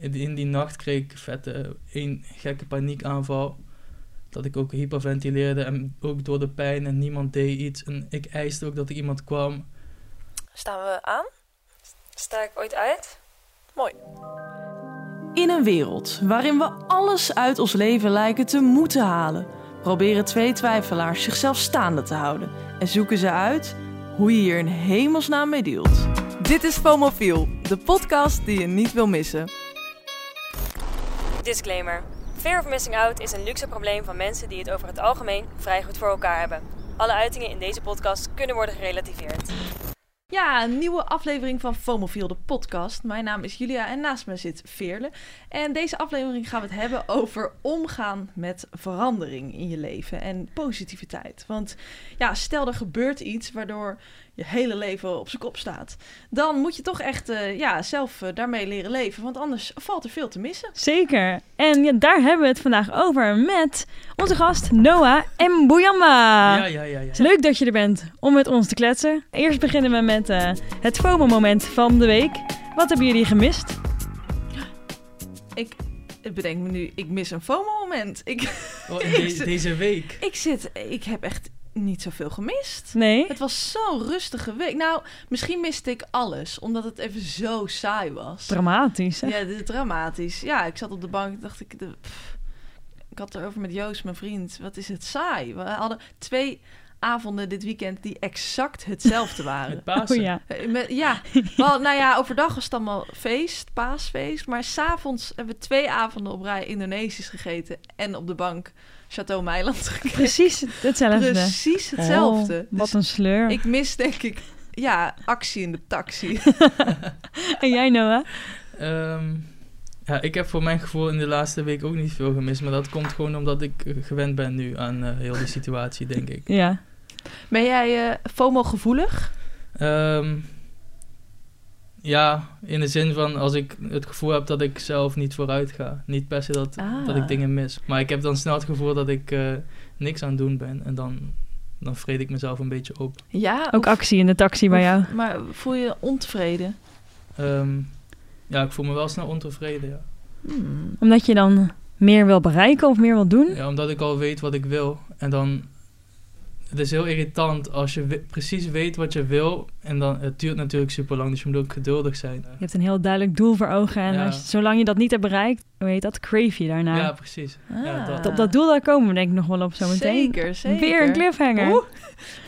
in, in die nacht kreeg ik vette, een gekke paniekaanval. Dat ik ook hyperventileerde en ook door de pijn en niemand deed iets. En ik eiste ook dat er iemand kwam. Staan we aan? Sta ik ooit uit? Mooi. In een wereld waarin we alles uit ons leven lijken te moeten halen, proberen twee twijfelaars zichzelf staande te houden en zoeken ze uit hoe je hier in hemelsnaam mee dealt. Dit is FOMOFIEL, de podcast die je niet wil missen. Disclaimer. Fear of missing out is een luxe probleem van mensen die het over het algemeen vrij goed voor elkaar hebben. Alle uitingen in deze podcast kunnen worden gerelativeerd. Ja, een nieuwe aflevering van FOMOFIEL, de podcast. Mijn naam is Julia en naast me zit Veerle. En deze aflevering gaan we het hebben over omgaan met verandering in je leven en positiviteit. Want ja, stel er gebeurt iets waardoor je hele leven op zijn kop staat. Dan moet je toch echt uh, ja, zelf uh, daarmee leren leven, want anders valt er veel te missen. Zeker. En ja, daar hebben we het vandaag over met onze gast Noah en. Ja, ja, ja, ja. Leuk dat je er bent om met ons te kletsen. Eerst beginnen we met uh, het FOMO-moment van de week. Wat hebben jullie gemist? Ik ik bedenk me nu, ik mis een FOMO-moment. Ik, oh, de, deze week? Ik zit, ik heb echt niet zoveel gemist. Nee. Het was zo'n rustige week. Nou, misschien miste ik alles, omdat het even zo saai was. Dramatisch, hè? Ja, dit is dramatisch. Ja, ik zat op de bank dacht ik... De, pff, ik had het erover met Joost, mijn vriend. Wat is het saai. We hadden twee avonden dit weekend die exact hetzelfde waren. Met Pasen. Oh, ja. Met, ja. Wel, nou ja, overdag was het allemaal feest, paasfeest. Maar s'avonds hebben we twee avonden op rij Indonesisch gegeten en op de bank Chateau Meiland. Precies hetzelfde. Precies hetzelfde. Oh, wat een sleur. Ik mis denk ik, ja, actie in de taxi. en jij Noah? Um, ja, ik heb voor mijn gevoel in de laatste week ook niet veel gemist. Maar dat komt gewoon omdat ik gewend ben nu aan uh, heel die situatie, denk ik. Ja. Ben jij uh, FOMO-gevoelig? Um, ja, in de zin van als ik het gevoel heb dat ik zelf niet vooruit ga. Niet per se dat, ah. dat ik dingen mis. Maar ik heb dan snel het gevoel dat ik uh, niks aan het doen ben. En dan, dan vreet ik mezelf een beetje op. Ja, Ook of, actie in de taxi bij jou. Maar voel je ontevreden? Um, ja, ik voel me wel snel ontevreden, ja. Hmm. Omdat je dan meer wil bereiken of meer wil doen? Ja, omdat ik al weet wat ik wil. En dan... Het is heel irritant als je we precies weet wat je wil. En dan... Het duurt natuurlijk super lang, dus je moet ook geduldig zijn. Je hebt een heel duidelijk doel voor ogen. En Ja. als je, zolang je dat niet hebt bereikt, hoe heet dat? Crave je daarna. Ja, precies. Ja, Ah. dat. Op dat doel daar komen we denk ik nog wel op zometeen. Zeker, zeker. Weer een cliffhanger. Oeh.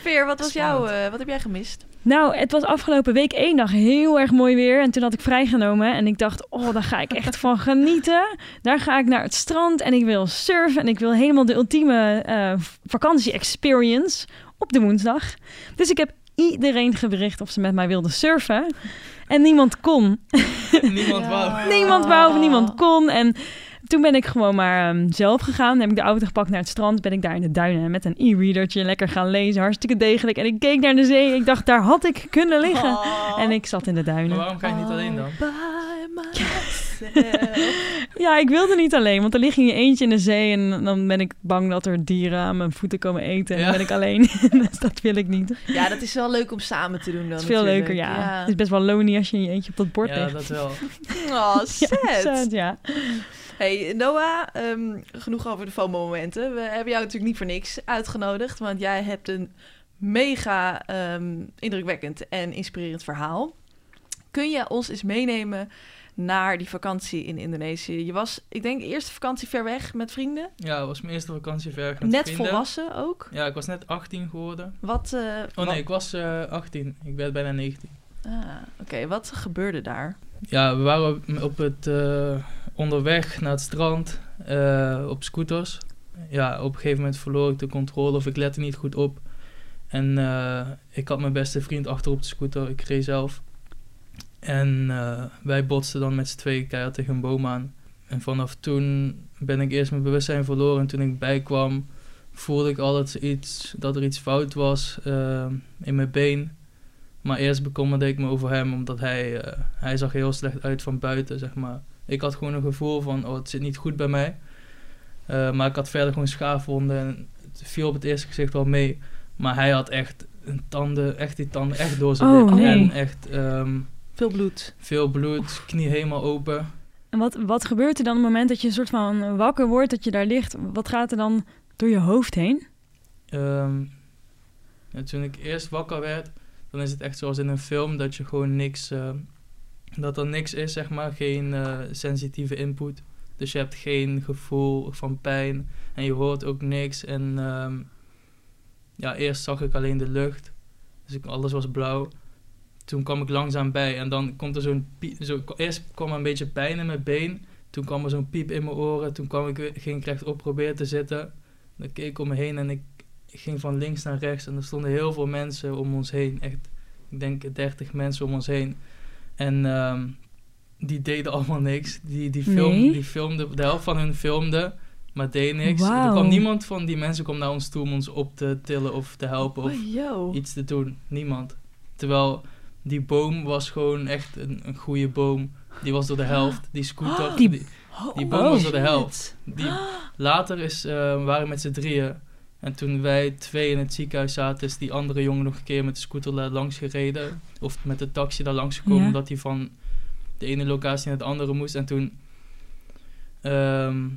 Veer, wat was jouw, uh, wat heb jij gemist? Nou, het was afgelopen week één dag heel erg mooi weer. En toen had ik vrijgenomen en ik dacht, oh, daar ga ik echt van genieten. Daar ga ik naar het strand en ik wil surfen. En ik wil helemaal de ultieme eh, vakantie-experience op de woensdag. Dus ik heb iedereen gebericht of ze met mij wilden surfen. En niemand kon. Niemand wou. Niemand wou of niemand kon. En toen ben ik gewoon maar ehm, zelf gegaan. Dan heb ik de auto gepakt naar het strand. Ben ik daar in de duinen met een e-readertje lekker gaan lezen. Hartstikke degelijk. En ik keek naar de zee. Ik dacht, daar had ik kunnen liggen. Oh. En ik zat in de Maar duinen. waarom ga je niet alleen dan? Ja, ik wilde niet alleen. Want dan lig je in je eentje in de zee. En dan ben ik bang dat er dieren aan mijn voeten komen eten. En dan Ja. ben ik alleen. dus dat wil ik niet. Ja, dat is wel leuk om samen te doen dan is veel natuurlijk. leuker, ja. Het is best wel lonely als je in je eentje op dat bord Ja, ligt. dat wel. Oh, sad. Ja, sad, ja. Hey Noah, ehm, genoeg over de FOMO-momenten. We hebben jou natuurlijk niet voor niks uitgenodigd, want jij hebt een mega ehm, indrukwekkend en inspirerend verhaal. Kun je ons eens meenemen naar die vakantie in Indonesië? Je was, ik denk, eerste vakantie ver weg met vrienden. Ja, het was mijn eerste vakantie ver met net vrienden. volwassen ook. Ja, ik was net 18 geworden. Wat? eh, Oh wat- nee, ik was eh 18. Ik werd bijna 19. Ah, Oké, wat gebeurde daar? Ja, we waren op, op het eh, onderweg naar het strand eh, op scooters. Ja, op een gegeven moment verloor ik de controle of ik lette niet goed op. En eh, ik had mijn beste vriend achter op de scooter, ik reed zelf. En eh, wij botsten dan met z'n tweeën keihard tegen een boom aan. En vanaf toen ben ik eerst mijn bewustzijn verloren. En toen ik bijkwam, voelde ik al dat, iets, dat er iets fout was in mijn been. Maar eerst bekommerde ik me over hem, omdat hij, hij zag heel slecht uit van buiten, zeg maar. Ik had gewoon een gevoel van, oh, het zit niet goed bij mij. Eh, maar ik had verder gewoon schaafwonden en het viel op het eerste gezicht wel mee. Maar hij had echt een tanden, echt die tanden echt door zijn Oh, nee. En echt ehm, Veel bloed. veel bloed, knie helemaal open. En wat, wat gebeurt er dan op het moment dat je een soort van wakker wordt, dat je daar ligt? Wat gaat er dan door je hoofd heen? Ehm, ja, toen ik eerst wakker werd, dan is het echt zoals in een film dat je gewoon niks, eh, dat er niks is, zeg maar, geen eh, sensitieve input. Dus je hebt geen gevoel van pijn en je hoort ook niks. En ehm, ja, eerst zag ik alleen de lucht, dus ik, alles was blauw. Toen kwam ik langzaam bij en dan komt er zo'n. Zo, eerst kwam er een beetje pijn in mijn been. Toen kwam er zo'n piep in mijn oren. Toen kwam ik, ging ik rechtop proberen te zitten. Dan keek ik om me heen en ik ging van links naar rechts en er stonden heel veel mensen om ons heen. Echt, ik denk 30 mensen om ons heen. En ehm, die deden allemaal niks. Die, die, film, Nee? die filmden, de helft van hun filmde, maar deed niks. Er kwam niemand van die mensen kwam naar ons toe om ons op te tillen of te helpen of Oh, iets te doen. Niemand. Terwijl die boom was gewoon echt een, een goede boom. Die was door de helft. Die scooter, Die- die, Oh, oh, boom was door de helft. Die, later is, we waren met z'n drieën. En toen wij twee in het ziekenhuis zaten, is die andere jongen nog een keer met de scooter la- langs gereden. Of met de taxi daar langs gekomen, Ja. omdat hij van de ene locatie naar de andere moest. En toen ehm,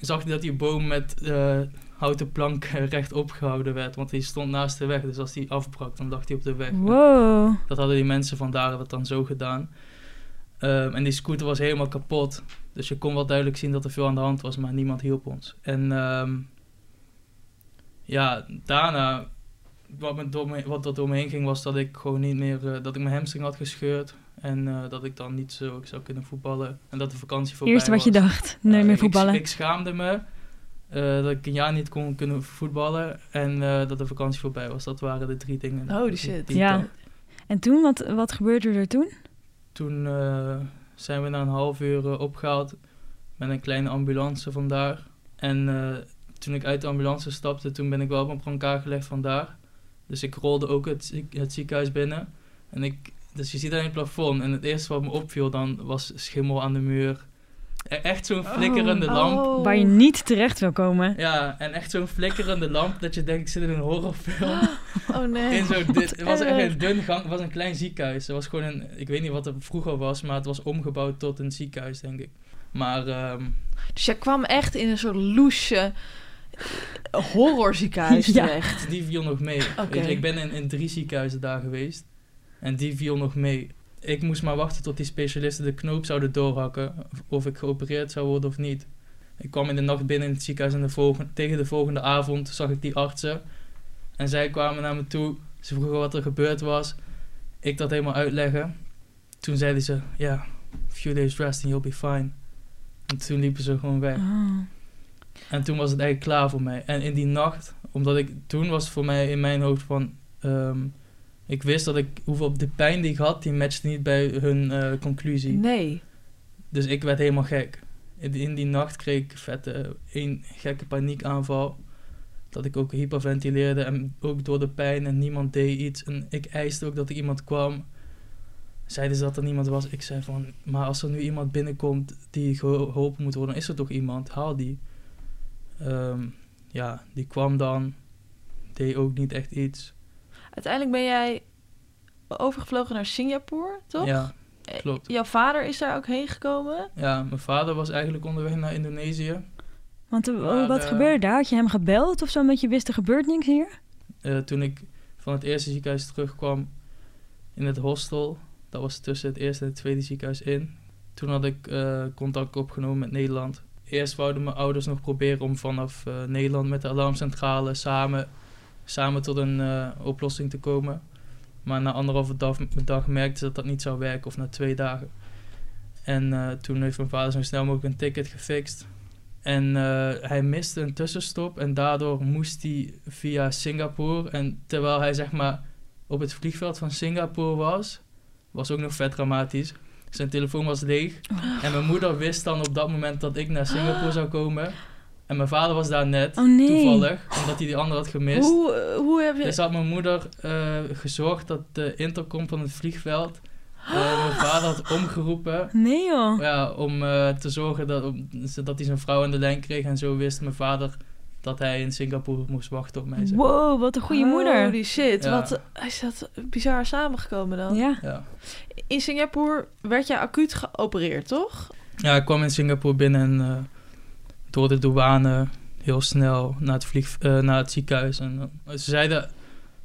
zag hij dat die boom met eh, houten plank rechtop gehouden werd. Want die stond naast de weg, dus als die afbrak, dan lag hij op de weg. Wow. Dat hadden die mensen vandaar dat dan zo gedaan. Ehm, en die scooter was helemaal kapot. Dus je kon wel duidelijk zien dat er veel aan de hand was, maar niemand hielp ons. En ehm, ja, daarna, wat, me door me, wat er door me heen ging, was dat ik gewoon niet meer, eh, dat ik mijn hamstring had gescheurd. En eh, dat ik dan niet zo zou kunnen voetballen. En dat de vakantie voorbij Eerst wat je was. dacht, nee meer ik- voetballen. Ik, schaamde me eh, dat ik een jaar niet kon kunnen voetballen. En eh, dat de vakantie voorbij was. Dat waren de drie dingen. Holy die- shit. die Ja. En toen, wat, wat gebeurde er toen? Toen eh, zijn we na een half uur eh, opgehaald met een kleine ambulance vandaar. En eh, toen ik uit de ambulance stapte, toen ben ik wel op mijn brancard gelegd vandaar. Dus ik rolde ook het, het ziekenhuis binnen. En ik, dus je ziet daar in het plafond. En het eerste wat me opviel dan was schimmel aan de muur. E- Echt zo'n flikkerende lamp. Oh. Waar je niet terecht wil komen. Ja, en echt zo'n flikkerende lamp dat je denkt, ik zit in een horrorfilm. Oh nee. In zo'n dit, het was echt een dun gang, het was een klein ziekenhuis. Het was gewoon een, ik weet niet wat er vroeger was, maar het was omgebouwd tot een ziekenhuis, denk ik. Maar ehm, Dus jij kwam echt in een soort loesje horrorziekenhuis Ja. terecht. die viel nog mee. Weet je, ik ben in, in drie ziekenhuizen daar geweest en die viel nog mee. Ik moest maar wachten tot die specialisten de knoop zouden doorhakken, of, ik geopereerd zou worden of niet. Ik kwam in de nacht binnen in het ziekenhuis en de volgende, tegen de volgende avond zag ik die artsen. En zij kwamen naar me toe. Ze vroegen wat er gebeurd was. Ik dat helemaal uitleggen. Toen zeiden ze, ja, few days rest and you'll be fine. En toen liepen ze gewoon weg. Oh. En toen was het eigenlijk klaar voor mij. En in die nacht, omdat ik toen was voor mij in mijn hoofd van. ehm, ik wist dat ik hoeveel de pijn die ik had, die matchte niet bij hun eh, conclusie. Nee. Dus ik werd helemaal gek. In, in die nacht kreeg ik vette één gekke paniekaanval. Dat ik ook hyperventileerde en ook door de pijn en niemand deed iets. En ik eiste ook dat er iemand kwam. Zeiden ze dat er niemand was. Ik zei van, maar als er nu iemand binnenkomt die geho- geholpen moet worden, dan is er toch iemand? Haal die. Ehm, ja, die kwam dan. Deed ook niet echt iets. Uiteindelijk ben jij overgevlogen naar Singapore, toch? Ja, Eh, klopt. Jouw vader is daar ook heen gekomen. ja, mijn vader was eigenlijk onderweg naar Indonesië. Want eh, Maar, wat gebeurde daar? Had je hem gebeld of zo, omdat je wist er gebeurt niks hier? Eh, toen ik van het eerste ziekenhuis terugkwam in het hostel, dat was tussen het eerste en het tweede ziekenhuis in. Toen had ik eh, contact opgenomen met Nederland. Eerst wouden mijn ouders nog proberen om vanaf eh, Nederland met de alarmcentrale samen, samen tot een eh, oplossing te komen. Maar na anderhalve dag, dag merkten ze dat dat niet zou werken, of na twee dagen. En eh, toen heeft mijn vader zo snel mogelijk een ticket gefixt. En hij miste een tussenstop en daardoor moest hij via Singapore. En terwijl hij zeg maar op het vliegveld van Singapore was, was ook nog vet dramatisch. Zijn telefoon was leeg. En mijn moeder wist dan op dat moment dat ik naar Singapore zou komen. En mijn vader was daar net, Oh nee. toevallig, omdat hij die andere had gemist. Hoe, eh, hoe heb je... Dus had mijn moeder eh, gezorgd dat de intercom van het vliegveld eh, mijn vader had omgeroepen. Nee joh. Ja, om eh, te zorgen dat, om- dat hij zijn vrouw aan de lijn kreeg. En zo wist mijn vader dat hij in Singapore moest wachten op mij. zeg. Wow, wat een goede moeder. Holy shit. Ja. Wat is dat bizar samengekomen dan? Ja. Ja. In Singapore werd jij acuut geopereerd, toch? Ja, ik kwam in Singapore binnen en eh, door de douane heel snel naar het, vlieg, eh, naar het ziekenhuis. En, eh, ze zeiden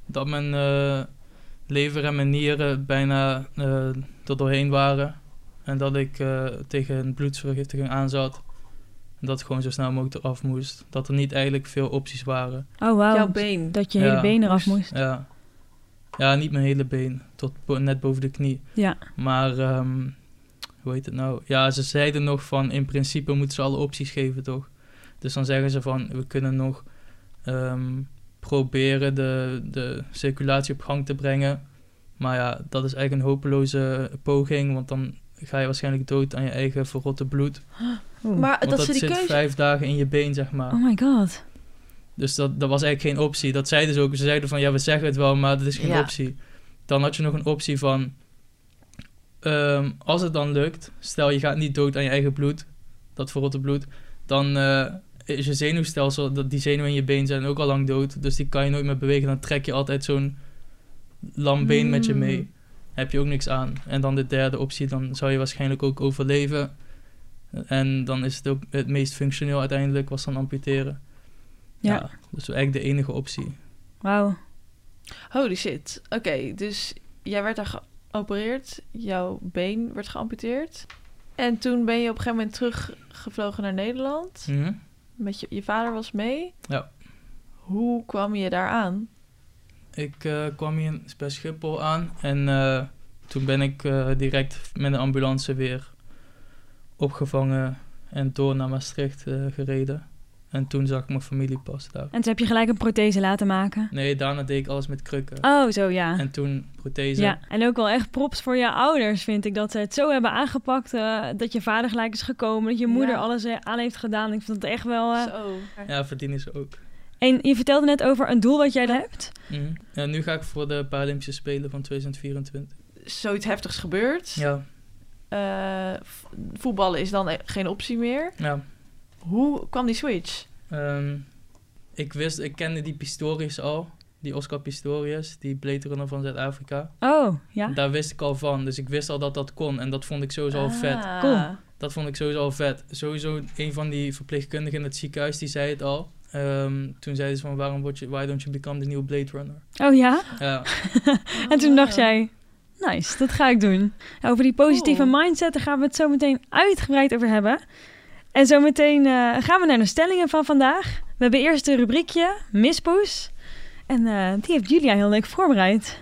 dat mijn eh, lever en mijn nieren bijna eh er doorheen waren. En dat ik eh, tegen een bloedsvergiftiging aan zat. En dat het gewoon zo snel mogelijk eraf moest. Dat er niet eigenlijk veel opties waren. Oh, wauw. Jouw been. Dat je Ja. hele been eraf moest. Ja, ja niet mijn hele been. Tot bo- net boven de knie. Ja. Maar, ehm, hoe heet het nou? Ja, ze zeiden nog van, in principe moeten ze alle opties geven, toch? Dus dan zeggen ze van, we kunnen nog ehm, proberen de, de circulatie op gang te brengen. Maar ja, dat is eigenlijk een hopeloze poging, want dan ga je waarschijnlijk dood aan je eigen verrotte bloed. Maar dat dat ze die zit keuze... vijf dagen in je been, zeg maar. Oh my god. Dus dat, dat was eigenlijk geen optie. Dat zeiden ze ook. Ze zeiden van, ja, we zeggen het wel, maar dat is geen Ja. optie. Dan had je nog een optie van... ehm, als het dan lukt, stel je gaat niet dood aan je eigen bloed, dat verrotte bloed, dan eh, is je zenuwstelsel, dat die zenuwen in je been zijn ook al lang dood, dus die kan je nooit meer bewegen. Dan trek je altijd zo'n lam been met je mee. Hmm. Heb je ook niks aan. En dan de derde optie, dan zou je waarschijnlijk ook overleven. En dan is het ook het meest functioneel uiteindelijk, was dan amputeren. Ja. Ja, dus eigenlijk de enige optie. Wauw. Holy shit. Oké, dus jij werd daar geopereerd. Jouw been werd geamputeerd. En toen ben je op een gegeven moment teruggevlogen naar Nederland. Mhm. Met je, je vader was mee. Ja. Hoe kwam je daar aan? Ik eh, kwam hier bij Schiphol aan en eh, toen ben ik eh, direct met een ambulance weer opgevangen en door naar Maastricht eh, gereden. En toen zag ik mijn familie pas daar. En toen heb je gelijk een prothese laten maken. Nee, daarna deed ik alles met krukken. Oh, zo ja. En toen prothese. Ja, en ook wel echt props voor je ouders, vind ik. Dat ze het zo hebben aangepakt. eh, dat je vader gelijk is gekomen. Dat je moeder Ja. alles eh, aan heeft gedaan. Ik vind het echt wel... eh, Zo. Ja, verdienen ze ook. En je vertelde net over een doel wat jij hebt. Mhm. Ja, nu ga ik voor de Paralympische Spelen van 2024. Zoiets heftigs gebeurd. Ja, Eh, voetballen is dan e- geen optie meer. ja. Hoe kwam die switch? Ehm, ik wist, ik kende die Pistorius al. Die Oscar Pistorius, die Blade Runner van Zuid-Afrika. Oh, ja. Daar wist ik al van, dus ik wist al dat dat kon. En dat vond ik sowieso al vet. Ah. Cool. Dat vond ik sowieso al vet. Sowieso een van die verpleegkundigen in het ziekenhuis, die zei het al. Ehm, toen zeiden ze van, waarom word je, why don't you become the new Blade Runner? Oh ja? Ja, En toen dacht Ah. jij, nice, dat ga ik doen. Over die positieve Cool. mindset, daar gaan we het zo meteen uitgebreid over hebben. En zo meteen eh, gaan we naar de stellingen van vandaag. We hebben eerst een rubriekje, Mispoes. En eh, die heeft Julia heel leuk voorbereid.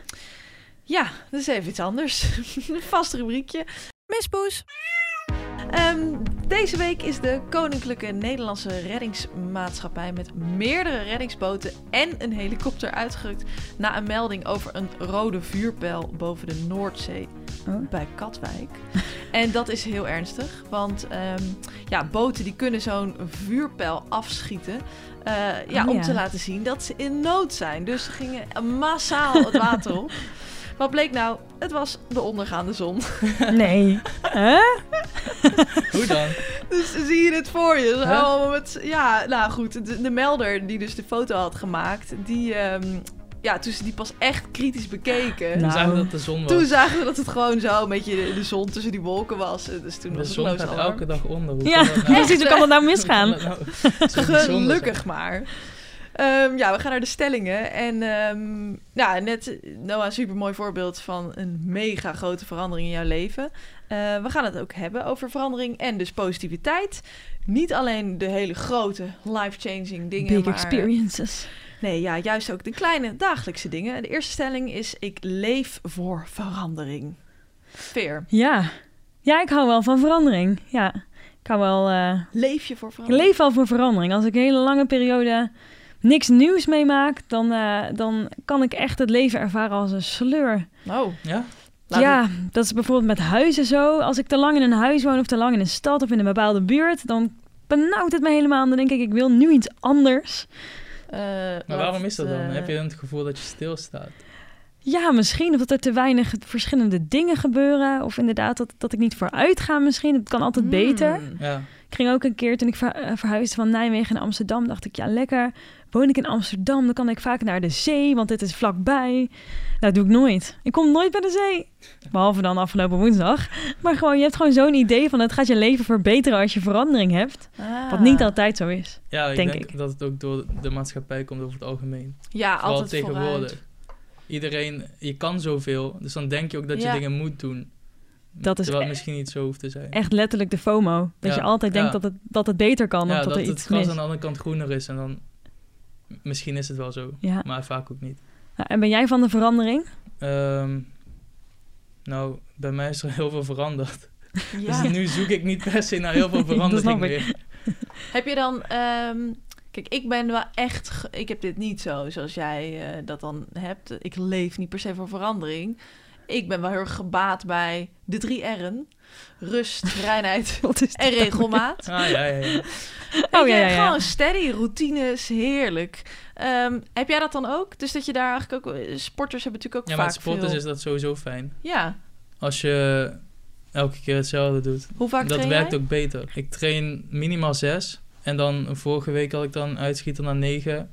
Ja, dat is even iets anders. Een vast rubriekje. Mispoes. Ehm, deze week is de Koninklijke Nederlandse Reddingsmaatschappij met meerdere reddingsboten en een helikopter uitgerukt na een melding over een rode vuurpijl boven de Noordzee Oh. bij Katwijk. en dat is heel ernstig, want ehm, ja, boten die kunnen zo'n vuurpijl afschieten. eh, ja, Oh, om ja. te laten zien dat ze in nood zijn. Dus ze gingen massaal het water op. Wat bleek nou? Het was de ondergaande zon. Nee. Huh? hoe dan? Dus zie je dit voor je? Zo, Huh? allemaal met, ja, nou goed. De, de melder die dus de foto had gemaakt, die, ehm, ja, toen ze die pas echt kritisch bekeken. Toen Nou. zagen we dat de zon was. Toen zagen we dat het gewoon zo een beetje de, de zon tussen die wolken was. Dus toen de was het zon gaat noosalarm. elke dag onder. Hoe Ja, nou? precies, hoe kan dat nou Hoe misgaan? kan dat nou? Zon Gelukkig maar. Ehm, ja, we gaan naar de stellingen. En ehm, ja, net Noah, een super mooi voorbeeld van een mega grote verandering in jouw leven. Eh, we gaan het ook hebben over verandering en dus positiviteit. Niet alleen de hele grote life-changing dingen, Big maar experiences. nee, ja, juist ook de kleine dagelijkse dingen. De eerste stelling is: ik leef voor verandering. Veer, Ja. Ja, ik hou wel van verandering. Ja. Ik hou wel... eh, leef je voor Ik verandering? leef al voor verandering. Als ik een hele lange periode niks nieuws meemaak, dan, eh, dan kan ik echt het leven ervaren als een sleur. Oh, Ja? Laat ja, dat is bijvoorbeeld met huizen zo. Als ik te lang in een huis woon of te lang in een stad of in een bepaalde buurt, dan benauwt het me helemaal. Dan denk ik, ik wil nu iets anders. Eh, Maar waarom is dat dan? eh, Heb je dan het gevoel dat je stilstaat? Ja, misschien of dat er te weinig verschillende dingen gebeuren. Of inderdaad dat, dat ik niet vooruit ga misschien. Het kan altijd beter. hmm. Ja. Ik ging ook een keer toen ik eh, verhuisde van Nijmegen naar Amsterdam, dacht ik, ja lekker. Woon ik in Amsterdam, dan kan ik vaak naar de zee, want dit is vlakbij. Dat doe ik nooit. Ik kom nooit bij de zee. Behalve dan afgelopen woensdag. Maar gewoon, je hebt gewoon zo'n idee van het gaat je leven verbeteren als je verandering hebt. Wat Ah. niet altijd zo is. Ja, ik Denk denk ik. dat het ook door de maatschappij komt over het algemeen. Ja, Vooral altijd tegenwoordig. vooruit. Iedereen, je kan zoveel, dus dan denk je ook dat je Ja. dingen moet doen. Dat is Terwijl het e- misschien niet zo hoeft te zijn. Echt letterlijk de FOMO. Dat Ja, je altijd denkt ja. dat, het, dat het beter kan ja, of dat, dat er het iets gras mis. aan de andere kant groener is en dan... Misschien is het wel zo, Ja. maar vaak ook niet. Nou, en ben jij van de verandering? Ehm, nou, bij mij is er heel veel veranderd. Ja. Dus nu zoek ik niet per se naar heel veel verandering meer. Heb je dan... ehm, kijk, ik ben wel echt... Ik heb dit niet zo, zoals jij eh, dat dan hebt. Ik leef niet per se voor verandering. Ik ben wel heel erg gebaat bij de drie R'en. Rust, reinheid en regelmaat. Ah, ja, ja, ja. Oh, ja, ja, ja. Gewoon steady, routines, heerlijk. Ehm, heb jij dat dan ook? Dus dat je daar eigenlijk ook... eh, Sporters hebben natuurlijk ook Ja, vaak met sporters veel... is dat sowieso fijn. Ja. Als je elke keer hetzelfde doet. Hoe vaak dat train werkt jij? ook beter. Ik train minimaal zes. En dan vorige week had ik dan uitschieten naar negen.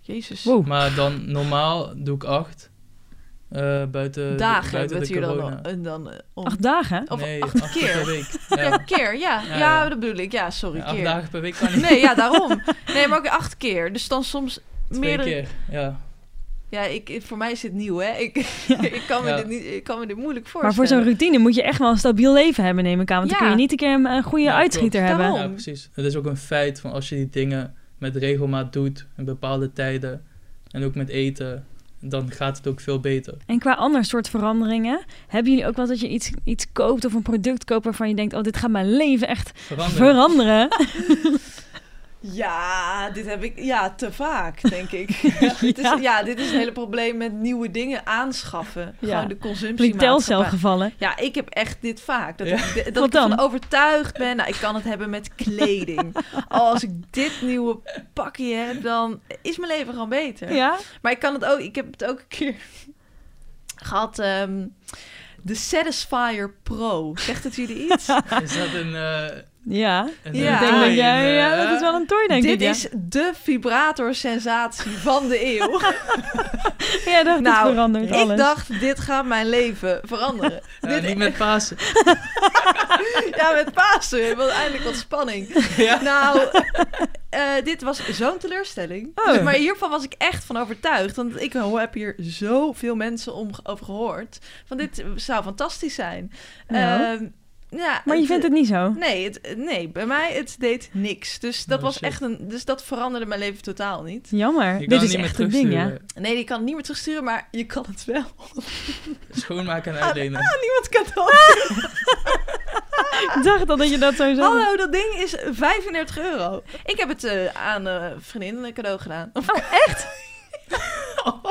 Jezus. Wow. Maar dan normaal doe ik acht. Eh, buiten Dagen buiten hebben we het de hier dan, corona. en dan eh, om. Acht dagen? Of nee, acht acht keer. per week. Ja, Ja. keer, ja. Ja, Ja, ja. dat bedoel ik. Ja, sorry, Ja, acht keer. dagen per week kan niet. Nee, ja, daarom. Nee, maar ook acht keer. Dus dan soms Twee meerdere... keer, ja. Ja, ik, voor mij is dit nieuw, hè. Ik, ik, kan, me Ja. dit niet, ik kan me dit moeilijk Maar voorstellen. voor zo'n routine moet je echt wel een stabiel leven hebben, neem ik aan. Want dan kun je niet een keer een, een goede Ja, uitschieter klopt. hebben. Daarom. Ja, precies. Het is ook een feit van als je die dingen met regelmaat doet, in bepaalde tijden, en ook met eten, dan gaat het ook veel beter. En qua ander soort veranderingen, hebben jullie ook wel dat je iets, iets koopt of een product koopt waarvan je denkt, oh, dit gaat mijn leven echt Veranderen. veranderen? Ja, dit heb ik... Ja, te vaak, denk ik. ja, dit is, Ja. dit is het hele probleem met nieuwe dingen aanschaffen. Ja. Gewoon de consumptiemaatschappij. telcelgevallen. Ja, ik heb echt dit vaak. Dat Ja. ik, dat Wat ik ervan dan? overtuigd ben. Nou, ik kan het hebben met kleding. Al als ik dit nieuwe pakje heb, dan is mijn leven gewoon beter. Ja? Maar ik kan het ook. Ik heb het ook een keer gehad. ehm, de Satisfyer Pro. Zegt het jullie iets? Is dat een... eh, Ja. Ik denk dat jij, ja, dat is wel een toy, denk Dit ik. ja. is de vibrator-sensatie van de eeuw. Ja, dat nou, verandert ik alles. dacht, dit gaat mijn leven veranderen. ja, dit, niet met Pasen. ja, met Pasen. Wel eindelijk wat spanning. ja. Nou, eh, dit was zo'n teleurstelling. Oh. Dus, maar hiervan was ik echt van overtuigd. Want ik heb hier zoveel mensen om, over gehoord. Van dit zou fantastisch zijn. Ja. Ehm, ja, Maar je vindt het niet zo? Nee, het, nee, bij mij het deed niks. Dus dat Oh, was shit. echt een. Dus dat veranderde mijn leven totaal niet. Jammer. Je Dit is echt een ding, ja. terugsturen. Nee, die kan het niet meer terugsturen, maar je kan het wel. Schoonmaken en uitlenen. Niemand kan het ook. Ik dacht al dat je dat zou zeggen. Hallo, dat ding is 35 euro. Ik heb het eh, aan een vriendin een cadeau gedaan. Oh, echt?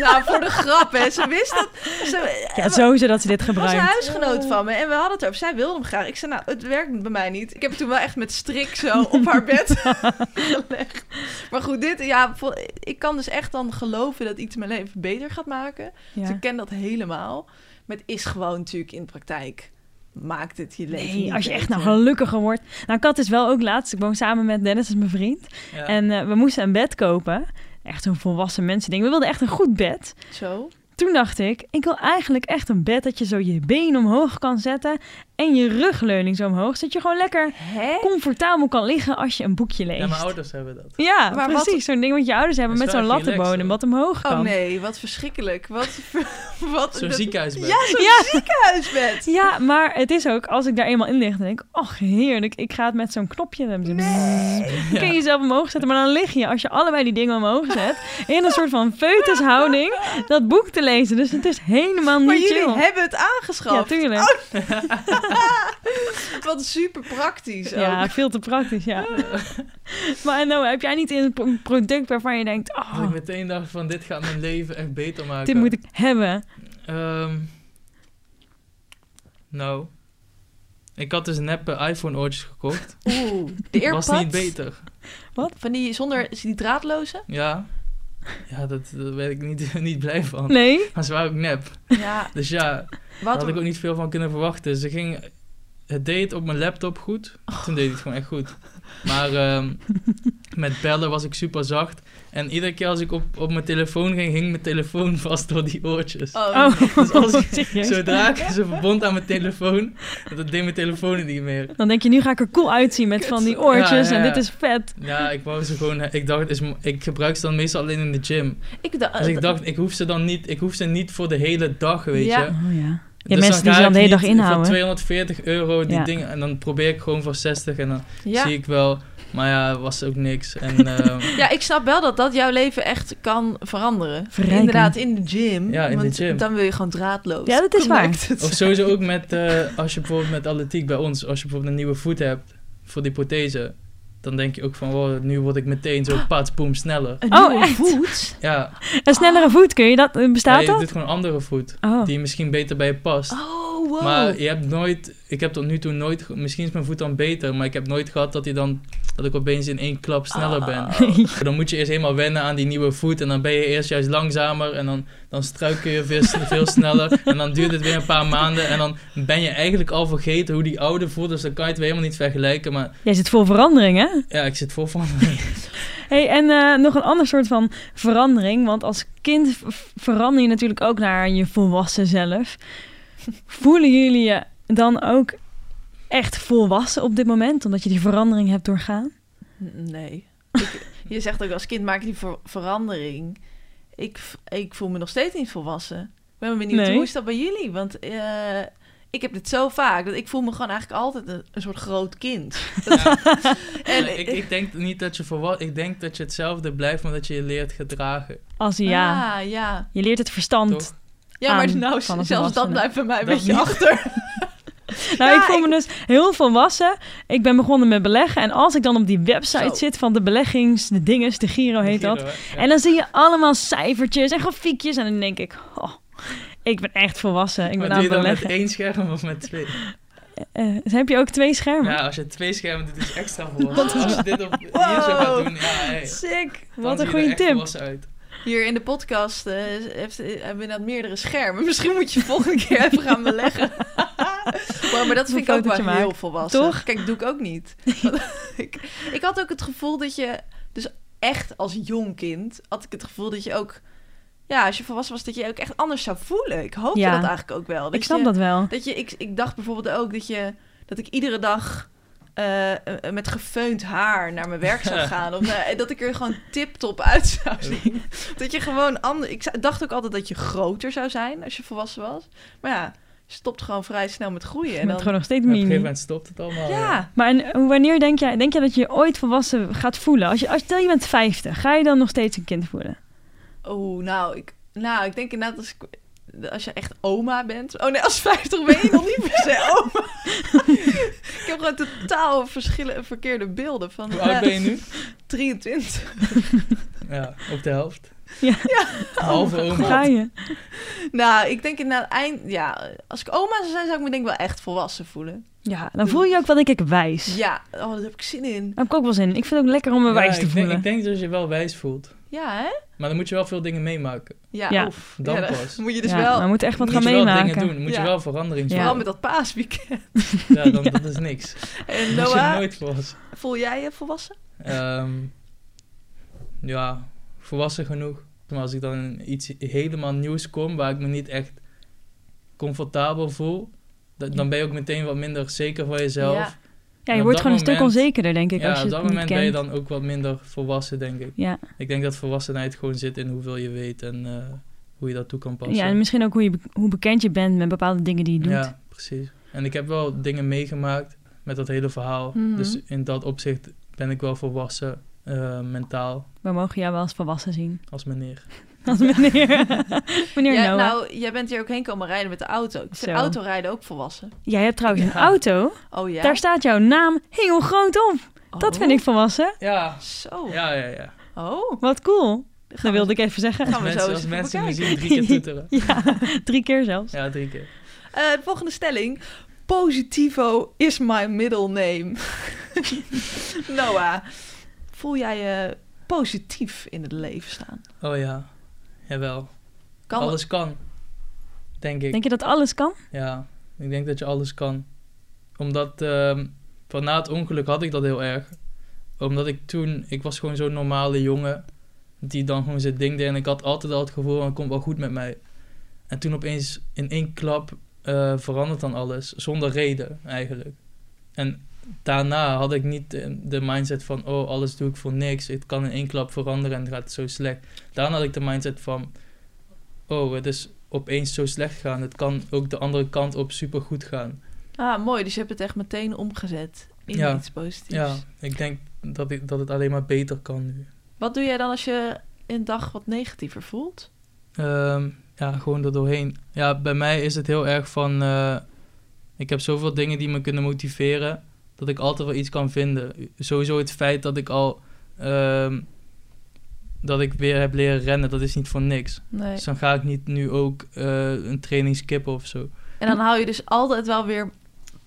nou, voor de grap, hè. Ze wist dat. Ze, Ja, sowieso dat ze dit was een gebruikt. huisgenoot van me en we hadden het over. Zij wilde hem graag. Ik zei, nou, het werkt bij mij niet. Ik heb het toen wel echt met strik zo op haar bed gelegd. Maar goed, dit, ja, ik kan dus echt dan geloven dat iets mijn leven beter gaat maken. Dus Ja. ik ken dat helemaal. Maar het is gewoon natuurlijk in de praktijk. Maakt het je leven Nee, niet als je echt nou gelukkiger wordt. Nou, ik had dus wel ook laatst. Ik woon samen met Dennis, dat is mijn vriend. Ja. En eh, we moesten een bed kopen. Echt zo'n volwassen mensen ding. We wilden echt een goed bed. Zo. Toen dacht ik, ik wil eigenlijk echt een bed dat je zo je been omhoog kan zetten en je rugleuning zo omhoog, zodat je gewoon lekker Hè? comfortabel kan liggen als je een boekje leest. ja, mijn ouders hebben dat. Ja, Maar wat- precies. Zo'n ding wat je ouders hebben Dat met is zo'n wel echt lattenbodem wat omhoog kan. Oh nee, wat verschrikkelijk. Wat, wat Zo'n dat- ziekenhuisbed. Ja, zo'n Ja. ziekenhuisbed. Ja, maar het is ook, als ik daar eenmaal in lig, dan denk ik, oh heerlijk, ik ga het met zo'n knopje. Dan zo- Dan kun je jezelf omhoog zetten, maar dan lig je, als je allebei die dingen omhoog zet, in een soort van foetushouding, dat boek te lezen. Dus het is helemaal Maar niet jullie chill. hebben het Ja, aangeschaft. tuurlijk. Wat super praktisch ook. Ja, veel te praktisch, ja. maar nou, heb jij niet een pro- product waarvan je denkt, Dat oh, ik meteen dacht van dit gaat mijn leven echt beter maken. dit moet ik hebben. Ehm, nou, ik had dus neppe iPhone oortjes gekocht. Oeh, de AirPods. Was niet beter. Van die zonder is die draadloze? Ja, ja dat, daar werd ik niet, niet blij van. Nee? Maar ze waren ook nep. Ja. Dus ja, daar Wat? had ik ook niet veel van kunnen verwachten. Ze ging het deed op mijn laptop goed. Toen deed het gewoon echt goed. Maar ehm, met bellen was ik super zacht. En iedere keer als ik op, op mijn telefoon ging, hing mijn telefoon vast door die oortjes. Oh, Oh, Dus als ik, zodra ik ze verbond aan mijn telefoon, dat deed mijn telefoon niet meer. Dan denk je, nu ga ik er cool uitzien met van die oortjes Ja, ja, en dit is vet. Ja, ik wou ze gewoon... Ik dacht, is, ik gebruik ze dan meestal alleen in de gym. ik dacht, Dus ik dacht, ik hoef ze dan niet... Ik hoef ze niet voor de hele dag, weet Ja. je. Oh ja. Dus Ja, mensen die ze dan de hele dag inhouden. Voor 240 euro die Ja. dingen. En dan probeer ik gewoon voor 60 en dan ja. zie ik wel. Maar ja, was ook niks. En ehm, ja, ik snap wel dat dat jouw leven echt kan veranderen. Verrijken. Inderdaad, in de gym. Ja, in de want gym. dan wil je gewoon draadloos. Ja, dat is waar. of sowieso ook met, eh, als je bijvoorbeeld met atletiek bij ons, als je bijvoorbeeld een nieuwe voet hebt voor die prothese, dan denk je ook van, wow, nu word ik meteen zo pats, boom, sneller. Een Oh, nieuwe echt? voet? Ja, Een snellere voet, kun je dat? Bestaat ja, je dat? doet gewoon een andere voet, Oh. die misschien beter bij je past. Oh, wow. Maar je hebt nooit, ik heb tot nu toe nooit, misschien is mijn voet dan beter, maar ik heb nooit gehad dat hij dan, dat ik opeens in één klap sneller ben. Dan moet je eerst helemaal wennen aan die nieuwe voet en dan ben je eerst juist langzamer en dan, dan struikel je veel, veel sneller en dan duurt het weer een paar maanden en dan ben je eigenlijk al vergeten hoe die oude voelt, dus dan kan je het weer helemaal niet vergelijken, maar Jij zit vol verandering, hè? ja, ik zit vol van. Hey, en eh, nog een ander soort van verandering. Want als kind verander je natuurlijk ook naar je volwassen zelf. Voelen jullie je dan ook echt volwassen op dit moment? Omdat je die verandering hebt doorgaan? Nee. ik, je zegt ook als kind maak je die ver- verandering. Ik, ik voel me nog steeds niet volwassen. Ik ben benieuwd, Nee. hoe is dat bij jullie? Want eh, ik heb dit zo vaak. Dat ik voel me gewoon eigenlijk altijd een, een soort groot kind. En ik, ik denk niet dat je volwassen, ik denk dat je hetzelfde blijft, maar dat je je leert gedragen. Als ja, Ah, ja. je leert het verstand. Toch? Ja, maar aan nou, zelfs dat blijft bij mij een Dat beetje niet. achter. Nou, Ja, ik voel ik- me dus heel volwassen. Ik ben begonnen met beleggen. En als ik dan op die website Zo. zit van de beleggings, de dinges, de Giro heet dat. Giro, hè? Ja. En dan zie je allemaal cijfertjes en grafiekjes. En dan denk ik, oh, ik ben echt volwassen. Ik ben aan doe je het dan met beleggen. één scherm of met twee? Eh, dus heb je ook twee schermen? Ja, als je twee schermen doet, is het extra volwassen. Als je dit op hier zo gaat doen, ja, hey, Sick. Wat een goede tip. uit. Hier in de podcast eh, heeft, hebben we inderdaad meerdere schermen. Misschien moet je volgende keer even gaan beleggen. Maar, maar dat vind ik ook wel heel volwassen. Toch? Kijk, dat doe ik ook niet. ik, ik had ook het gevoel dat je... Dus echt als jong kind had ik het gevoel dat je ook... Ja, als je volwassen was, dat je ook echt anders zou voelen. Ik hoopte Ja. dat eigenlijk ook wel. Dat Ik snap je, dat wel. Dat je, ik, ik dacht bijvoorbeeld ook dat, je, dat ik iedere dag eh, eh, met gefeund haar naar mijn werk zou gaan. Of eh, dat ik er gewoon tip-top uit zou zien. dat je gewoon anders... Ik dacht ook altijd dat je groter zou zijn als je volwassen was. Maar ja, stopt gewoon vrij snel met groeien. Je En bent dan, gewoon nog steeds Maar op een gegeven mini. moment stopt het allemaal. ja, Maar en, wanneer denk jij, denk jij dat je ooit volwassen gaat voelen? Als je, als, stel je bent 50, ga je dan nog steeds een kind voelen? oh, nou ik, nou, ik denk inderdaad als, ik, als je echt oma bent. Oh nee, als 50 ben je nog niet per se oma. ik heb gewoon totaal verschillen, verkeerde beelden van... Hoe oud eh, ben je nu? 23. Ja, op de helft. Ja. Halve oma. Ga je? Nou, ik denk inderdaad eind... Ja, als ik oma zou zijn, zou ik me denk ik wel echt volwassen voelen. Ja, dan voel je je ook wel denk ik wijs. Ja, oh, daar heb ik zin in. Daar heb ik ook wel zin in. Ik vind het ook lekker om me Ja, wijs te ik denk, voelen. ik denk dat je je wel wijs voelt. Ja, hè? Maar dan moet je wel veel dingen meemaken. Ja, Ja. oef. Dan ja, pas. moet je dus ja, wel... we moeten echt wat moet gaan je wel meemaken. dingen doen. Dan moet Ja. je wel verandering Ja. Vooral met dat paasweekend. Ja, dan, Ja. dat is niks. En Dat is je Noah, nooit volwassen. voel jij je volwassen? Ehm, ja, volwassen genoeg. Maar als ik dan in iets helemaal nieuws kom waar ik me niet echt comfortabel voel, da- dan ben je ook meteen wat minder zeker van jezelf. Ja. Je wordt gewoon een stuk onzekerder, denk ik, Ja, als je op dat moment ben je dan ook wat minder volwassen, denk ik. Ja. Ik denk dat volwassenheid gewoon zit in hoeveel je weet en eh, hoe je dat toe kan passen. ja, en misschien ook hoe, je, hoe bekend je bent met bepaalde dingen die je doet. Ja, precies. En ik heb wel dingen meegemaakt met dat hele verhaal. Mhm. Dus in dat opzicht ben ik wel volwassen, eh, mentaal, We mogen jou wel als volwassen zien. als meneer. Als meneer, meneer Ja, Noah. nou, jij bent hier ook heen komen rijden met de auto. Ik vind Zo. autorijden ook volwassen. Jij hebt trouwens een auto. Oh ja? Daar staat jouw naam heel groot op. Dat Oh, vind ik volwassen. Ja, Zo. ja, ja, ja. Oh. Wat cool. Gaan Dat wilde ik even zeggen. Gaan we Mensen, zo als eens mensen me zien, drie keer toeteren. Ja, drie keer zelfs. Ja, drie keer. Eh, de volgende stelling. Positivo is my middle name. Noah, voel jij je positief in het leven staan? Oh ja, jawel. Kan Alles kan, denk ik. Denk je dat alles kan? Ja, ik denk dat je alles kan. Omdat ehm, van na het ongeluk had ik dat heel erg. Omdat ik toen, ik was gewoon zo'n normale jongen. Die dan gewoon zijn ding deed. En ik had altijd al het gevoel, van, het komt wel goed met mij. En toen opeens in één klap eh, verandert dan alles. Zonder reden eigenlijk. En daarna had ik niet de, de mindset van, oh, alles doe ik voor niks. Het kan in één klap veranderen en het gaat zo slecht. Daarna had ik de mindset van, oh, het is opeens zo slecht gegaan. Het kan ook de andere kant op super goed gaan. Ah, mooi. Dus je hebt het echt meteen omgezet in Ja. iets positiefs. Ja, ik denk dat, ik, dat het alleen maar beter kan nu. Wat doe jij dan als je een dag wat negatiever voelt? Ehm, ja, gewoon er doorheen. Ja, bij mij is het heel erg van... eh, ik heb zoveel dingen die me kunnen motiveren... dat ik altijd wel iets kan vinden. Sowieso het feit dat ik al... ehm, dat ik weer heb leren rennen, dat is niet voor niks. Nee. Dus dan ga ik niet nu ook eh, een training skippen of zo. En dan haal je dus altijd wel weer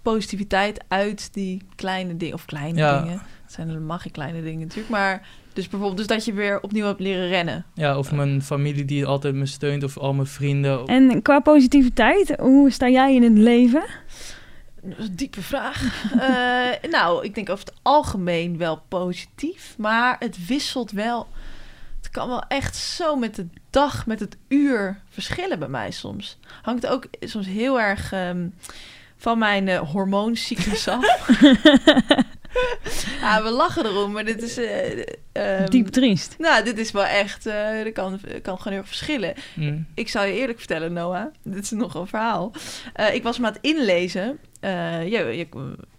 positiviteit uit die kleine dingen. Of kleine Ja. dingen. Het zijn helemaal geen kleine dingen natuurlijk. Maar dus bijvoorbeeld dus dat je weer opnieuw hebt leren rennen. Ja, of mijn familie die altijd me steunt... of al mijn vrienden. En qua positiviteit, hoe sta jij in het leven? Diepe vraag. Eh, nou, ik denk over het algemeen wel positief. Maar het wisselt wel. Het kan wel echt zo met de dag, met het uur verschillen bij mij soms. Hangt ook soms heel erg ehm, van mijn eh, hormooncyclus af. ja, we lachen erom, maar dit is... eh, ehm, Diep triest. Nou, dit is wel echt... dat kan, kan gewoon heel erg verschillen. Mm. Ik zal je eerlijk vertellen, Noah. Dit is nog een verhaal. Ik was me aan het inlezen. Eh, je, je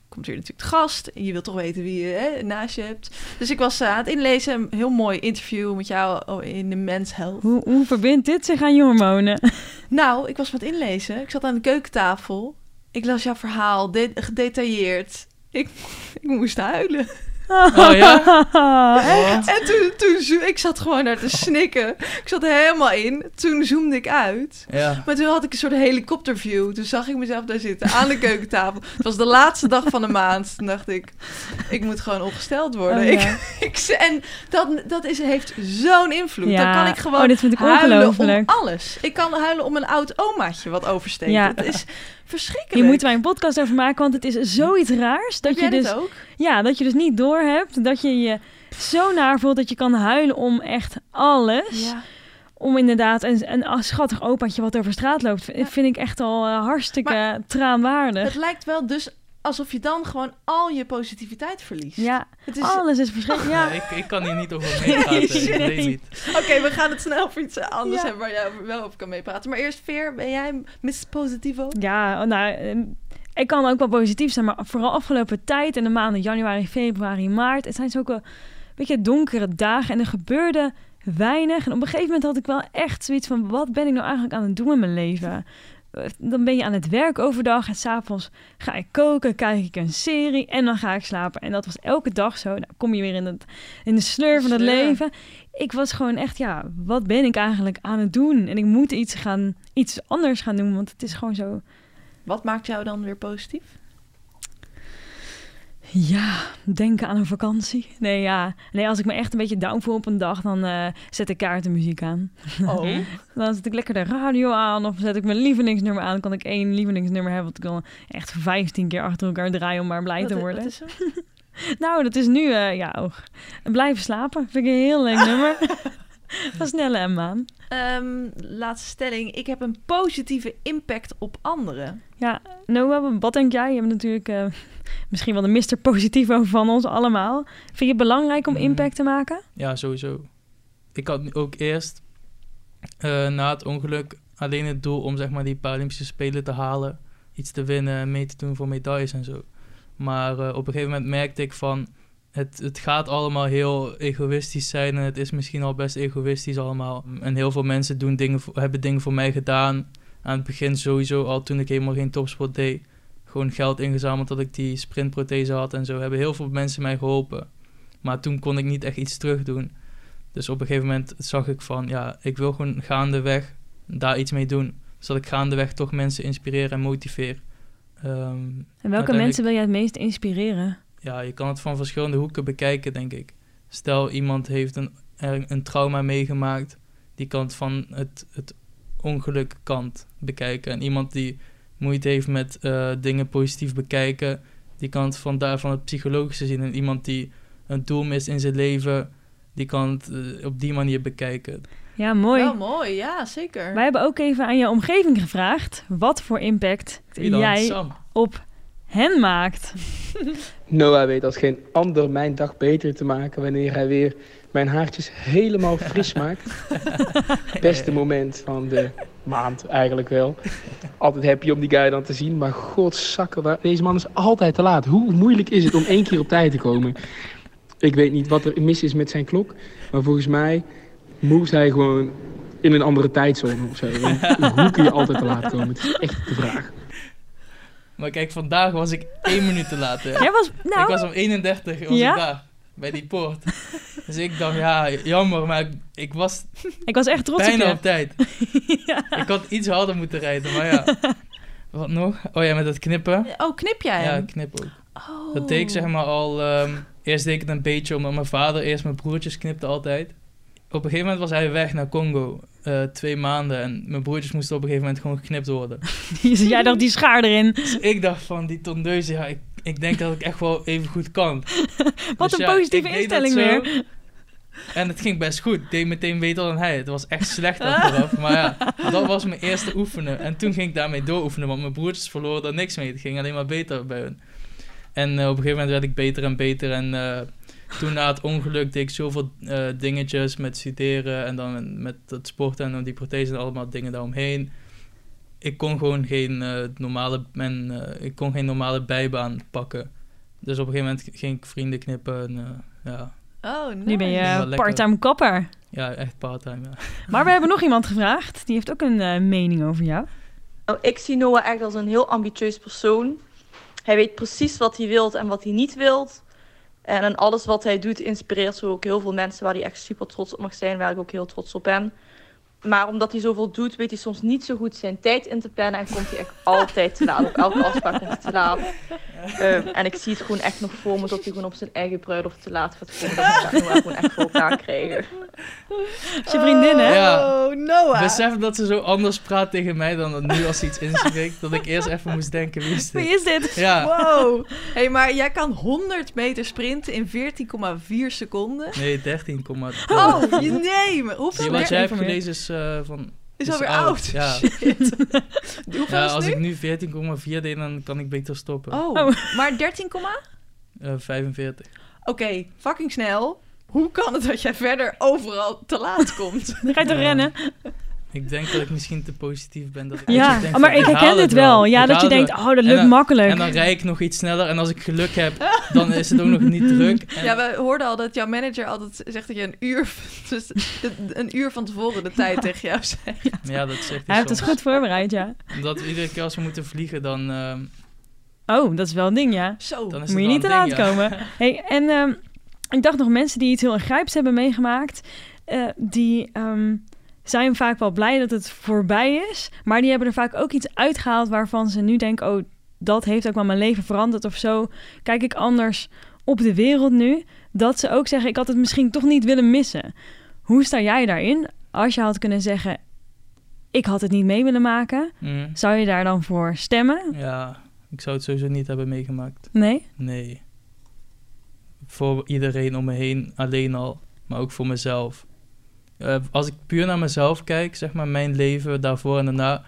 komt hier natuurlijk te gast. En je wilt toch weten wie je hè, naast je hebt. Dus ik was eh, aan het inlezen. Een heel mooi interview met jou oh, in de Men's Health. Hoe, hoe verbindt dit zich aan je hormonen? Nou, ik was me aan het inlezen. Ik zat aan de keukentafel. Ik las jouw verhaal, de- gedetailleerd. Ik, ik moest huilen. Oh ja? Echt? Oh. En toen, toen ik zat gewoon naar te snikken. Ik zat er helemaal in. Toen zoomde ik uit. Ja. Maar toen had ik een soort helikopterview. Toen zag ik mezelf daar zitten aan de keukentafel. Het was de laatste dag van de maand. Toen dacht ik, ik moet gewoon ongesteld worden. Oh, ik, ja. ik, en dat, dat is, heeft zo'n invloed. Ja. Dan kan ik gewoon Oh, dit vind ik huilen om alles. Ik kan huilen om een oud omaatje wat oversteekt. Ja. Is verschrikkelijk. Hier moeten wij een podcast over maken, want het is zoiets raars. Dat je dus ook? Ja, dat je dus niet doorhebt dat je je zo naar voelt dat je kan huilen om echt alles. Ja. Om inderdaad een, een schattig opaatje wat over straat loopt, vind ik echt al eh, hartstikke traanwaardig. Het lijkt wel dus alsof je dan gewoon al je positiviteit verliest. Ja, Het is... alles is verschrikkelijk. Ja, Ja, ik, ik kan hier niet over meepraten. weet niet. Oké, we gaan het snel over iets anders Ja. hebben waar jij over- wel over kan meepraten. Maar eerst, Veer, ben jij Miss Positivo? ja nou, ehm, ik kan ook wel positief zijn, maar vooral afgelopen tijd in de maanden januari, februari, maart, het zijn zulke beetje donkere dagen en er gebeurde weinig. En op een gegeven moment had ik wel echt zoiets van, wat ben ik nou eigenlijk aan het doen in mijn leven? Eh, Dan ben je aan het werk overdag en s'avonds ga ik koken, kijk ik een serie en dan ga ik slapen. En dat was elke dag zo. Nou, kom je weer in, het, in de sleur van het leven. Ik was gewoon echt, ja, wat ben ik eigenlijk aan het doen? En ik moet iets, gaan, iets anders gaan doen, want het is gewoon zo... Wat maakt jou dan weer positief? Ja, denken aan een vakantie. Nee, ja. Nee, als ik me echt een beetje down voel op een dag, dan eh, zet ik kaartenmuziek aan. Oh. Dan zet ik lekker de radio aan of zet ik mijn lievelingsnummer aan. Dan kan ik één lievelingsnummer hebben wat ik dan echt 15 keer achter elkaar draai om maar blij te worden. Wat is? Nou, dat is nu, eh, ja, oh, blijven slapen. Vind ik een heel leuk nummer. Van Snelle en Maan. Ehm, laatste stelling. Ik heb een positieve impact op anderen. Ja, Noah, wat denk jij? Je bent natuurlijk eh, misschien wel de Mr. Positivo van ons allemaal. Vind je het belangrijk om Mm. impact te maken? Ja, sowieso. Ik had ook eerst eh, na het ongeluk alleen het doel om zeg maar die Paralympische Spelen te halen, iets te winnen en mee te doen voor medailles en zo. Maar eh, op een gegeven moment merkte ik van het, het gaat allemaal heel egoïstisch zijn en het is misschien al best egoïstisch allemaal. En heel veel mensen doen dingen hebben dingen voor mij gedaan. Aan het begin sowieso al toen ik helemaal geen topsport deed. Gewoon geld ingezameld dat ik die sprintprothese had en zo. Hebben heel veel mensen mij geholpen. Maar toen kon ik niet echt iets terug doen. Dus op een gegeven moment zag ik van, ja, ik wil gewoon gaandeweg daar iets mee doen. Zodat ik gaandeweg toch mensen inspireer en motiveer. Ehm, En welke mensen wil jij het meest inspireren? Ja, je kan het van verschillende hoeken bekijken, denk ik. Stel, iemand heeft een, er- een trauma meegemaakt. Die kan het van het, het ongeluk kant bekijken. En iemand die moeite heeft met eh, dingen positief bekijken, die kan het van daar van het psychologische zien. En iemand die een doel mist in zijn leven, die kan het eh, op die manier bekijken. Ja, mooi. Wel mooi, ja, zeker. Wij hebben ook even aan je omgeving gevraagd wat voor impact jij Sam. op hen maakt. Noah weet als geen ander mijn dag beter te maken wanneer hij weer mijn haartjes helemaal fris maakt. Beste moment van de maand eigenlijk wel. Altijd happy om die guy dan te zien, maar godzakken, waar- deze man is altijd te laat. Hoe moeilijk is het om één keer op tijd te komen? Ik weet niet wat er mis is met zijn klok, maar volgens mij moest hij gewoon in een andere tijdzone of zo. Hoe kun je altijd te laat komen? Het is echt de vraag. Maar kijk, vandaag was ik één minuut te laat. hè. Jij was, nou, Ik was om 31 was Ja? ik daar, bij die poort. Dus ik dacht, ja, jammer, maar ik, ik was ik was echt trots op bijna je. op tijd. Ik had iets harder moeten rijden, maar ja. Wat nog? Oh ja, met het knippen. Oh, knip jij Ja, hem? knip ook. Oh. Dat deed ik zeg maar al... ehm, eerst deed ik het een beetje omdat mijn vader eerst mijn broertjes knipte altijd. Op een gegeven moment was hij weg naar Congo. eh, twee maanden. En mijn broertjes moesten op een gegeven moment gewoon geknipt worden. Jij dacht die schaar erin. Dus ik dacht van die tondeuze, ja, ik, ik denk dat ik echt wel even goed kan. Wat Dus een ja, positieve instelling weer. En het ging best goed. Ik deed meteen beter dan hij. Het was echt slecht achteraf. Maar ja, dat was mijn eerste oefenen. En toen ging ik daarmee dooroefenen. Want mijn broertjes verloren daar niks mee. Het ging alleen maar beter bij hun. En eh, op een gegeven moment werd ik beter en beter. En eh, toen na het ongeluk deed ik zoveel eh, dingetjes met studeren. En dan met het sporten en dan die prothese en allemaal dingen daaromheen. Ik kon gewoon geen, eh, normale, men, eh, ik kon geen normale bijbaan pakken. Dus op een gegeven moment ging ik vrienden knippen. En, eh, ja, Oh, nice. Nu ben je parttime kapper. ja, echt parttime. Ja. Maar we hebben nog iemand gevraagd. Die heeft ook een eh, mening over jou. Nou, ik zie Noah echt als een heel ambitieus persoon. Hij weet precies wat hij wilt en wat hij niet wilt. En alles wat hij doet inspireert zo ook heel veel mensen waar hij echt super trots op mag zijn, waar ik ook heel trots op ben. Maar omdat hij zoveel doet, weet hij soms niet zo goed zijn tijd in te plannen en komt hij echt altijd te laat. Op elke afspraak komt hij te laat. Ehm, en ik zie het gewoon echt nog voor me dat hij gewoon op zijn eigen bruiloft te laat gaat komen. Dat we dat gewoon echt voor elkaar krijgen. Is je vriendin, hè? Ja. Oh, Noah. Besef dat ze zo anders praat tegen mij dan dat nu als ze iets inspreekt. Dat ik eerst even moest denken, wie is Wie dit? is dit? Ja, Wow. hey, maar jij kan 100 meter sprinten in 14,4 seconden. nee, 13, Oh, je nee. Hoeveel meer wat jij hebt gelezen is eh, van... is alweer oud? Ja, Shit. Hoeveel ja is als nu? ik nu 14,4 deed, dan kan ik beter stoppen. Oh, Oh. maar 13, komma? Eh, 45. Oké, fucking snel. Hoe kan het dat jij verder overal te laat komt? Dan ga je toch Ja. rennen? Ik denk dat ik misschien te positief ben. Dat ik Ja, eigenlijk denk maar van, ik herken het dit wel. Ja, Ik dat je denkt, oh, dat En lukt dan- makkelijk. En dan rijd ik nog iets sneller. En als ik geluk heb, dan is het ook nog niet druk. En- Ja, we hoorden al dat jouw manager altijd zegt dat je een uur, dus een uur van tevoren de tijd tegen jou zegt. ja, dat zegt Hij hij heeft het goed voorbereid, ja. Omdat iedere keer als we moeten vliegen, dan, ehm, Oh, dat is wel een ding, ja. Zo. dan is Moet je het niet te laat ding, ja. komen. Hey, en ehm, ik dacht nog mensen die iets heel ingrijps hebben meegemaakt, eh, die ehm, zijn vaak wel blij dat het voorbij is, maar die hebben er vaak ook iets uitgehaald waarvan ze nu denken, oh, dat heeft ook wel mijn leven veranderd of zo. Kijk ik anders op de wereld nu, dat ze ook zeggen, ik had het misschien toch niet willen missen. Hoe sta jij daarin? Als je had kunnen zeggen, ik had het niet mee willen maken, Mhm. zou je daar dan voor stemmen? Ja, ik zou het sowieso niet hebben meegemaakt. Nee? Nee. Voor iedereen om me heen alleen al, maar ook voor mezelf. Eh, als ik puur naar mezelf kijk, zeg maar mijn leven daarvoor en daarna,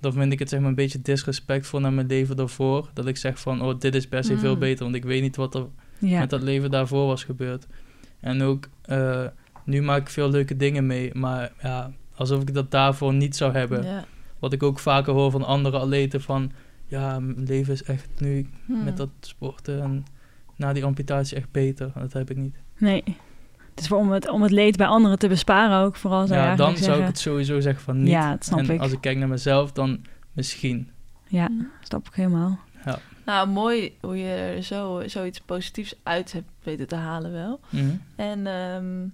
dan vind ik het zeg maar een beetje disrespectvol naar mijn leven daarvoor. Dat ik zeg van, oh, dit is per se veel Mm. beter, want ik weet niet wat er met dat leven daarvoor was gebeurd. En ook, eh, nu maak ik veel leuke dingen mee, maar ja, alsof ik dat daarvoor niet zou hebben. Wat ik ook vaker hoor van andere atleten van... Ja, mijn leven is echt nu Hmm. met dat sporten en na die amputatie echt beter. Dat heb ik niet. Nee. Het is voor om het, om het leed bij anderen te besparen ook, vooral zou Ja, dan zou ik het sowieso zeggen van niet. Ja, dat snap en ik. als ik kijk naar mezelf, dan misschien. Ja, snap ik helemaal. Nou, mooi hoe je er zo, zoiets positiefs uit hebt weten te halen wel. Mhm. En ehm,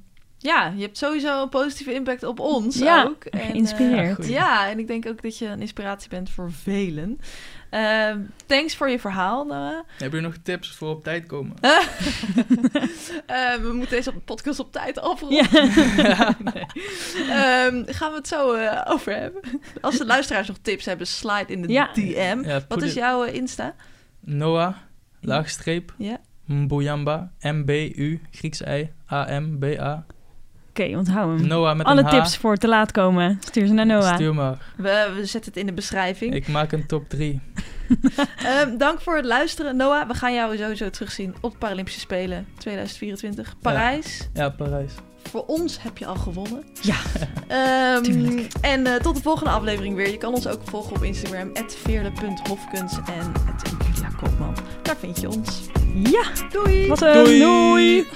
Ja, je hebt sowieso een positieve impact op ons Ja, ook. En, geïnspireerd. eh, Goeie. ja, en ik denk ook dat je een inspiratie bent voor velen. Ehm, thanks voor je verhaal, Noah. Heb je nog tips voor op tijd komen? Eh, we moeten deze podcast op tijd afronden. Ja. Nee. Ehm, gaan we het zo eh, over hebben. Als de luisteraars nog tips hebben, slide in de Ja. DM. Ja, Wat is jouw Insta? Noah, laagstreep, Ja. Mbuyamba, M-B-U, Grieks I, A-M-B-A. Oké, onthoud hem. Noah met Alle een H. tips voor te laat komen, stuur ze naar Noah. Stuur maar. We, we zetten het in de beschrijving. Ik maak een top 3. Ehm, dank voor het luisteren. Noah, we gaan jou sowieso terugzien op de Paralympische Spelen 2024. Parijs. Ja, Parijs. Voor ons heb je al gewonnen. Ja, Ehm, tuurlijk. en eh, tot de volgende aflevering weer. Je kan ons ook volgen op Instagram, veerle.hofkens en Julia Koopman. Daar vind je ons. Ja, Doei! wat een Doei. doei.